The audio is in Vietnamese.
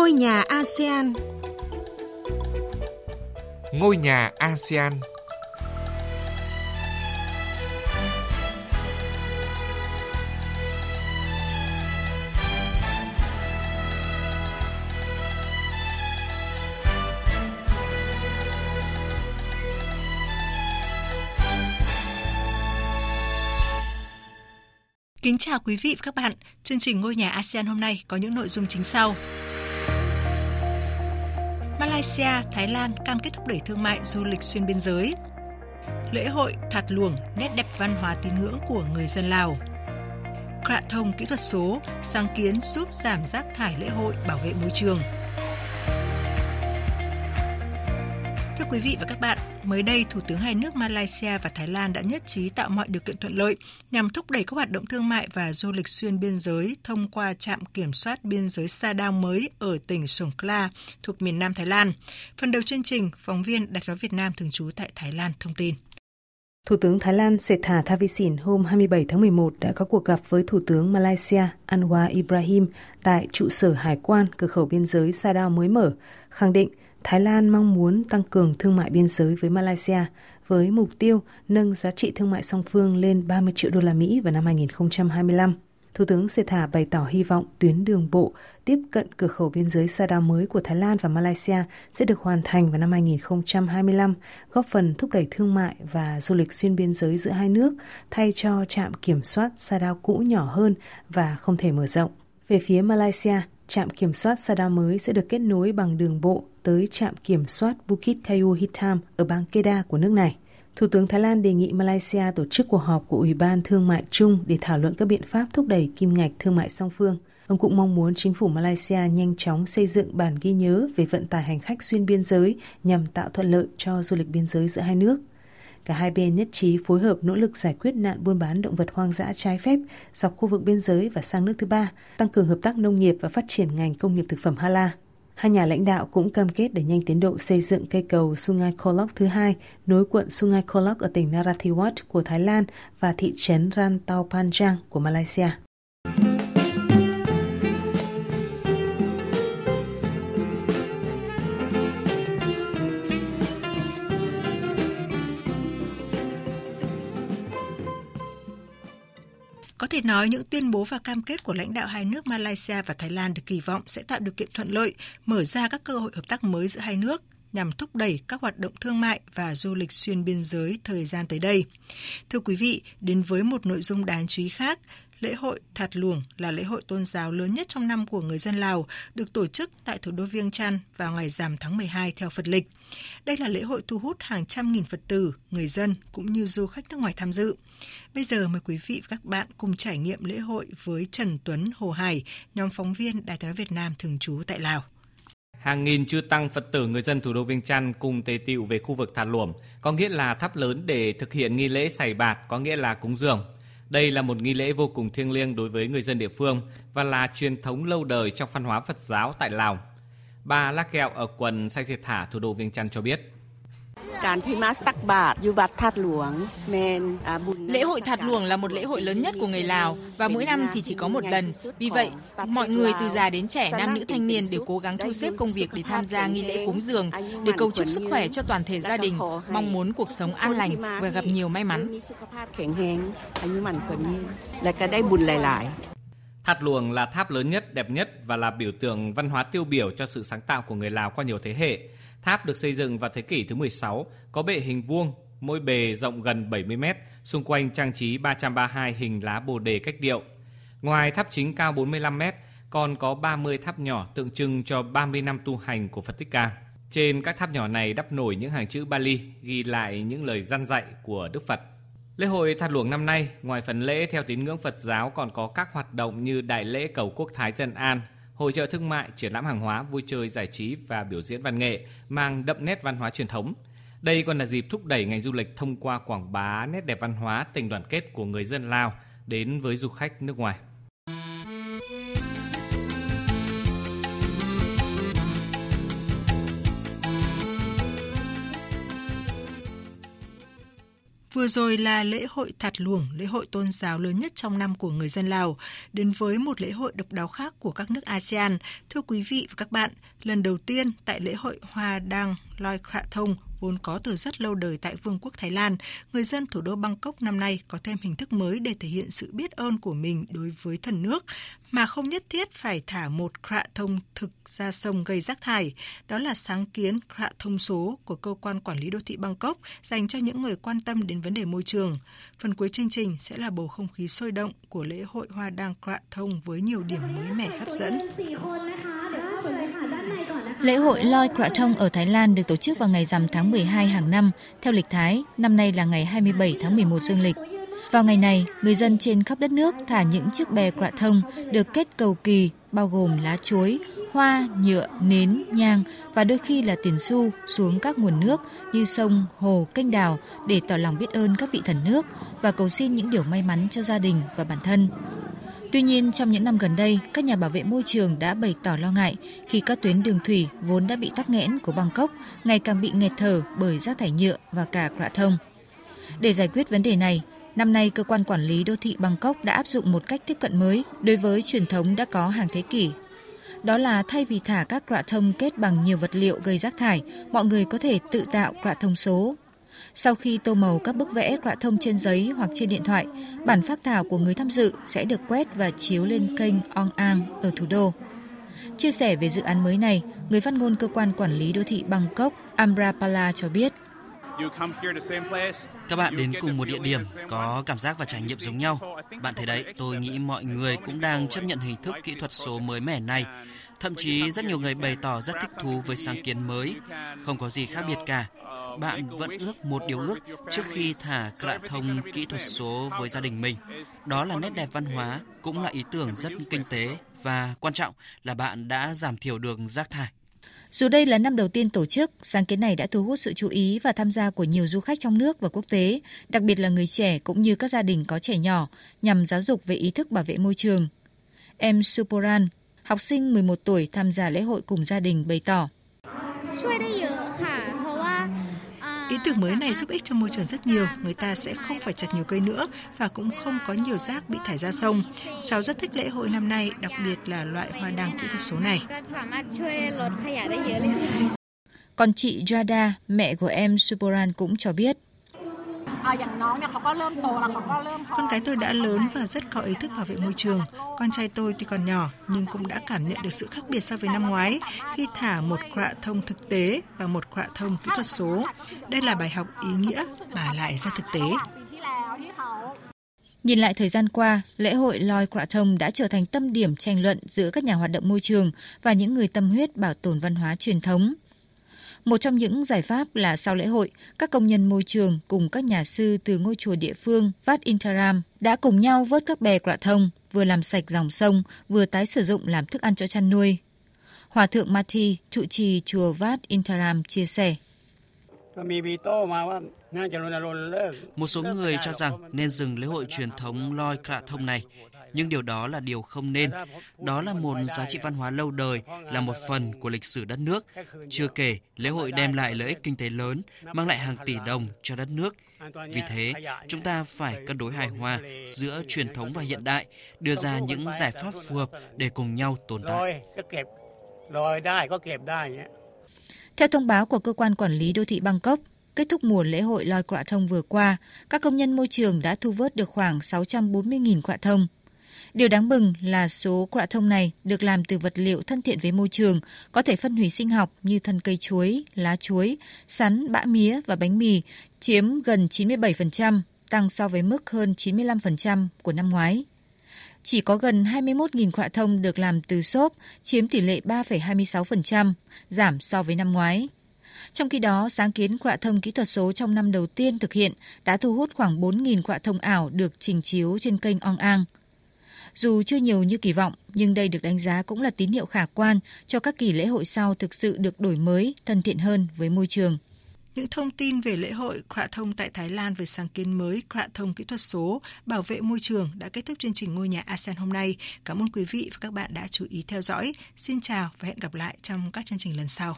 Ngôi nhà ASEAN Ngôi nhà ASEAN Kính chào quý vị và các bạn. Chương trình Ngôi nhà ASEAN hôm nay có những nội dung chính sau. Malaysia, Thái Lan cam kết thúc đẩy thương mại du lịch xuyên biên giới. Lễ hội Thạt Luồng, nét đẹp văn hóa tín ngưỡng của người dân Lào. Crạ thông kỹ thuật số, sáng kiến giúp giảm rác thải lễ hội, bảo vệ môi trường. Thưa quý vị và các bạn, mới đây Thủ tướng hai nước Malaysia và Thái Lan đã nhất trí tạo mọi điều kiện thuận lợi nhằm thúc đẩy các hoạt động thương mại và du lịch xuyên biên giới thông qua trạm kiểm soát biên giới Sa Đao mới ở tỉnh Songkla thuộc miền Nam Thái Lan. Phần đầu chương trình, phóng viên Đài báo Việt Nam thường trú tại Thái Lan thông tin. Thủ tướng Thái Lan Setha Thavisin hôm 27 tháng 11 đã có cuộc gặp với Thủ tướng Malaysia Anwar Ibrahim tại trụ sở hải quan cửa khẩu biên giới Sa Đao mới mở, khẳng định Thái Lan mong muốn tăng cường thương mại biên giới với Malaysia với mục tiêu nâng giá trị thương mại song phương lên 30 triệu đô la Mỹ vào năm 2025. Thủ tướng Sethar bày tỏ hy vọng tuyến đường bộ tiếp cận cửa khẩu biên giới Sa Đao mới của Thái Lan và Malaysia sẽ được hoàn thành vào năm 2025, góp phần thúc đẩy thương mại và du lịch xuyên biên giới giữa hai nước, thay cho trạm kiểm soát Sa Đao cũ nhỏ hơn và không thể mở rộng. Về phía Malaysia, trạm kiểm soát Sada mới sẽ được kết nối bằng đường bộ tới trạm kiểm soát Bukit Kayu Hitam ở bang Kedah của nước này. Thủ tướng Thái Lan đề nghị Malaysia tổ chức cuộc họp của Ủy ban Thương mại chung để thảo luận các biện pháp thúc đẩy kim ngạch thương mại song phương. Ông cũng mong muốn chính phủ Malaysia nhanh chóng xây dựng bản ghi nhớ về vận tải hành khách xuyên biên giới nhằm tạo thuận lợi cho du lịch biên giới giữa hai nước. Cả hai bên nhất trí phối hợp nỗ lực giải quyết nạn buôn bán động vật hoang dã trái phép dọc khu vực biên giới và sang nước thứ ba, tăng cường hợp tác nông nghiệp và phát triển ngành công nghiệp thực phẩm Hala. Hai nhà lãnh đạo cũng cam kết đẩy nhanh tiến độ xây dựng cây cầu Sungai Kolok thứ hai nối quận Sungai Kolok ở tỉnh Narathiwat của Thái Lan và thị trấn Rantau Panjang của Malaysia. Thể nói những tuyên bố và cam kết của lãnh đạo hai nước Malaysia và Thái Lan được kỳ vọng sẽ tạo điều kiện thuận lợi, mở ra các cơ hội hợp tác mới giữa hai nước nhằm thúc đẩy các hoạt động thương mại và du lịch xuyên biên giới thời gian tới đây. Thưa quý vị, đến với một nội dung đáng chú ý khác, lễ hội Thạt Luồng là lễ hội tôn giáo lớn nhất trong năm của người dân Lào, được tổ chức tại thủ đô Viêng Chăn vào ngày rằm tháng 12 theo Phật lịch. Đây là lễ hội thu hút hàng trăm nghìn Phật tử, người dân cũng như du khách nước ngoài tham dự. Bây giờ mời quý vị và các bạn cùng trải nghiệm lễ hội với Trần Tuấn Hồ Hải, nhóm phóng viên Đài tiếng Việt Nam thường trú tại Lào. Hàng nghìn chư tăng Phật tử người dân thủ đô Viêng Chăn cùng tề tựu về khu vực Thạt Luồng, có nghĩa là tháp lớn để thực hiện nghi lễ sảy bạt, có nghĩa là cúng dường. Đây là một nghi lễ vô cùng thiêng liêng đối với người dân địa phương và là truyền thống lâu đời trong văn hóa Phật giáo tại Lào. Bà Lắc Kẹo ở quận Sai Thiệt Thả, thủ đô Viêng Chăn cho biết. Lễ hội Thạt Luồng là một lễ hội lớn nhất của người Lào và mỗi năm thì chỉ có một lần. Vì vậy, mọi người từ già đến trẻ, nam nữ thanh niên đều cố gắng thu xếp công việc để tham gia nghi lễ cúng dường, để cầu chúc sức khỏe cho toàn thể gia đình, mong muốn cuộc sống an lành và gặp nhiều may mắn. Thạt Luồng là tháp lớn nhất, đẹp nhất và là biểu tượng văn hóa tiêu biểu cho sự sáng tạo của người Lào qua nhiều thế hệ. Tháp được xây dựng vào thế kỷ thứ 16, có bệ hình vuông, mỗi bề rộng gần 70 mét, xung quanh trang trí 332 hình lá bồ đề cách điệu. Ngoài tháp chính cao 45 mét, còn có 30 tháp nhỏ tượng trưng cho 30 năm tu hành của Phật Thích Ca. Trên các tháp nhỏ này đắp nổi những hàng chữ Bali ghi lại những lời dân dạy của Đức Phật. Lễ hội Thạt Luồng năm nay, ngoài phần lễ theo tín ngưỡng Phật giáo còn có các hoạt động như đại lễ cầu quốc thái dân an, hội trợ thương mại, triển lãm hàng hóa, vui chơi giải trí và biểu diễn văn nghệ mang đậm nét văn hóa truyền thống. Đây còn là dịp thúc đẩy ngành du lịch thông qua quảng bá nét đẹp văn hóa, tình đoàn kết của người dân Lào đến với du khách nước ngoài. Vừa rồi là lễ hội Thạt Luồng, lễ hội tôn giáo lớn nhất trong năm của người dân Lào, đến với một lễ hội độc đáo khác của các nước ASEAN. Thưa quý vị và các bạn, lần đầu tiên tại lễ hội Hoa Đăng Loi Khạ Thông vốn có từ rất lâu đời tại Vương quốc Thái Lan, người dân thủ đô Bangkok năm nay có thêm hình thức mới để thể hiện sự biết ơn của mình đối với thần nước, mà không nhất thiết phải thả một khạ thông thực ra sông gây rác thải. Đó là sáng kiến khạ thông số của Cơ quan Quản lý Đô thị Bangkok dành cho những người quan tâm đến vấn đề môi trường. Phần cuối chương trình sẽ là bầu không khí sôi động của lễ hội Hoa Đăng Khạ Thông với nhiều điểm mới mẻ hấp dẫn. Lễ hội Loi Krathong ở Thái Lan được tổ chức vào ngày rằm tháng 12 hàng năm, theo lịch Thái, năm nay là ngày 27 tháng 11 dương lịch. Vào ngày này, người dân trên khắp đất nước thả những chiếc bè Krathong được kết cầu kỳ, bao gồm lá chuối, hoa, nhựa, nến, nhang và đôi khi là tiền xu xuống các nguồn nước như sông, hồ, kênh đào để tỏ lòng biết ơn các vị thần nước và cầu xin những điều may mắn cho gia đình và bản thân. Tuy nhiên, trong những năm gần đây, các nhà bảo vệ môi trường đã bày tỏ lo ngại khi các tuyến đường thủy vốn đã bị tắc nghẽn của Bangkok ngày càng bị nghẹt thở bởi rác thải nhựa và cả crạ thông. Để giải quyết vấn đề này, năm nay cơ quan quản lý đô thị Bangkok đã áp dụng một cách tiếp cận mới đối với truyền thống đã có hàng thế kỷ. Đó là thay vì thả các crạ thông kết bằng nhiều vật liệu gây rác thải, mọi người có thể tự tạo crạ thông số sau khi tô màu các bức vẽ quạ thông trên giấy hoặc trên điện thoại, bản phác thảo của người tham dự sẽ được quét và chiếu lên kênh Ong Ang ở thủ đô. Chia sẻ về dự án mới này, người phát ngôn cơ quan quản lý đô thị Bangkok Ambrapala cho biết. Các bạn đến cùng một địa điểm, có cảm giác và trải nghiệm giống nhau. Bạn thấy đấy, tôi nghĩ mọi người cũng đang chấp nhận hình thức kỹ thuật số mới mẻ này. Thậm chí rất nhiều người bày tỏ rất thích thú với sáng kiến mới. Không có gì khác biệt cả bạn vẫn ước một điều ước trước khi thả cạ thông kỹ thuật số với gia đình mình. Đó là nét đẹp văn hóa, cũng là ý tưởng rất kinh tế và quan trọng là bạn đã giảm thiểu được rác thải. Dù đây là năm đầu tiên tổ chức, sáng kiến này đã thu hút sự chú ý và tham gia của nhiều du khách trong nước và quốc tế, đặc biệt là người trẻ cũng như các gia đình có trẻ nhỏ, nhằm giáo dục về ý thức bảo vệ môi trường. Em Suporan, học sinh 11 tuổi tham gia lễ hội cùng gia đình bày tỏ. Ý tưởng mới này giúp ích cho môi trường rất nhiều, người ta sẽ không phải chặt nhiều cây nữa và cũng không có nhiều rác bị thải ra sông. Cháu rất thích lễ hội năm nay, đặc biệt là loại hoa đăng kỹ thuật số này. Còn chị Jada, mẹ của em Suporan cũng cho biết. Con gái tôi đã lớn và rất có ý thức bảo vệ môi trường. Con trai tôi tuy còn nhỏ nhưng cũng đã cảm nhận được sự khác biệt so với năm ngoái khi thả một quạ thông thực tế và một quạ thông kỹ thuật số. Đây là bài học ý nghĩa mà lại ra thực tế. Nhìn lại thời gian qua, lễ hội Loi Quạ Thông đã trở thành tâm điểm tranh luận giữa các nhà hoạt động môi trường và những người tâm huyết bảo tồn văn hóa truyền thống. Một trong những giải pháp là sau lễ hội, các công nhân môi trường cùng các nhà sư từ ngôi chùa địa phương Vat Intaram đã cùng nhau vớt các bè quạ thông, vừa làm sạch dòng sông, vừa tái sử dụng làm thức ăn cho chăn nuôi. Hòa thượng Mati, trụ trì chùa Vat Intaram chia sẻ. Một số người cho rằng nên dừng lễ hội truyền thống loi crạ thông này nhưng điều đó là điều không nên. Đó là một giá trị văn hóa lâu đời, là một phần của lịch sử đất nước. Chưa kể, lễ hội đem lại lợi ích kinh tế lớn, mang lại hàng tỷ đồng cho đất nước. Vì thế, chúng ta phải cân đối hài hòa giữa truyền thống và hiện đại, đưa ra những giải pháp phù hợp để cùng nhau tồn tại. Theo thông báo của cơ quan quản lý đô thị Bangkok, kết thúc mùa lễ hội loi quạ thông vừa qua, các công nhân môi trường đã thu vớt được khoảng 640.000 quạ thông. Điều đáng mừng là số quạ thông này được làm từ vật liệu thân thiện với môi trường, có thể phân hủy sinh học như thân cây chuối, lá chuối, sắn, bã mía và bánh mì, chiếm gần 97%, tăng so với mức hơn 95% của năm ngoái. Chỉ có gần 21.000 quạ thông được làm từ xốp, chiếm tỷ lệ 3,26%, giảm so với năm ngoái. Trong khi đó, sáng kiến quạ thông kỹ thuật số trong năm đầu tiên thực hiện đã thu hút khoảng 4.000 quạ thông ảo được trình chiếu trên kênh Ong Ang. Dù chưa nhiều như kỳ vọng, nhưng đây được đánh giá cũng là tín hiệu khả quan cho các kỳ lễ hội sau thực sự được đổi mới, thân thiện hơn với môi trường. Những thông tin về lễ hội Khỏa Thông tại Thái Lan với sáng kiến mới Khỏa Thông kỹ thuật số bảo vệ môi trường đã kết thúc chương trình Ngôi nhà ASEAN hôm nay. Cảm ơn quý vị và các bạn đã chú ý theo dõi. Xin chào và hẹn gặp lại trong các chương trình lần sau.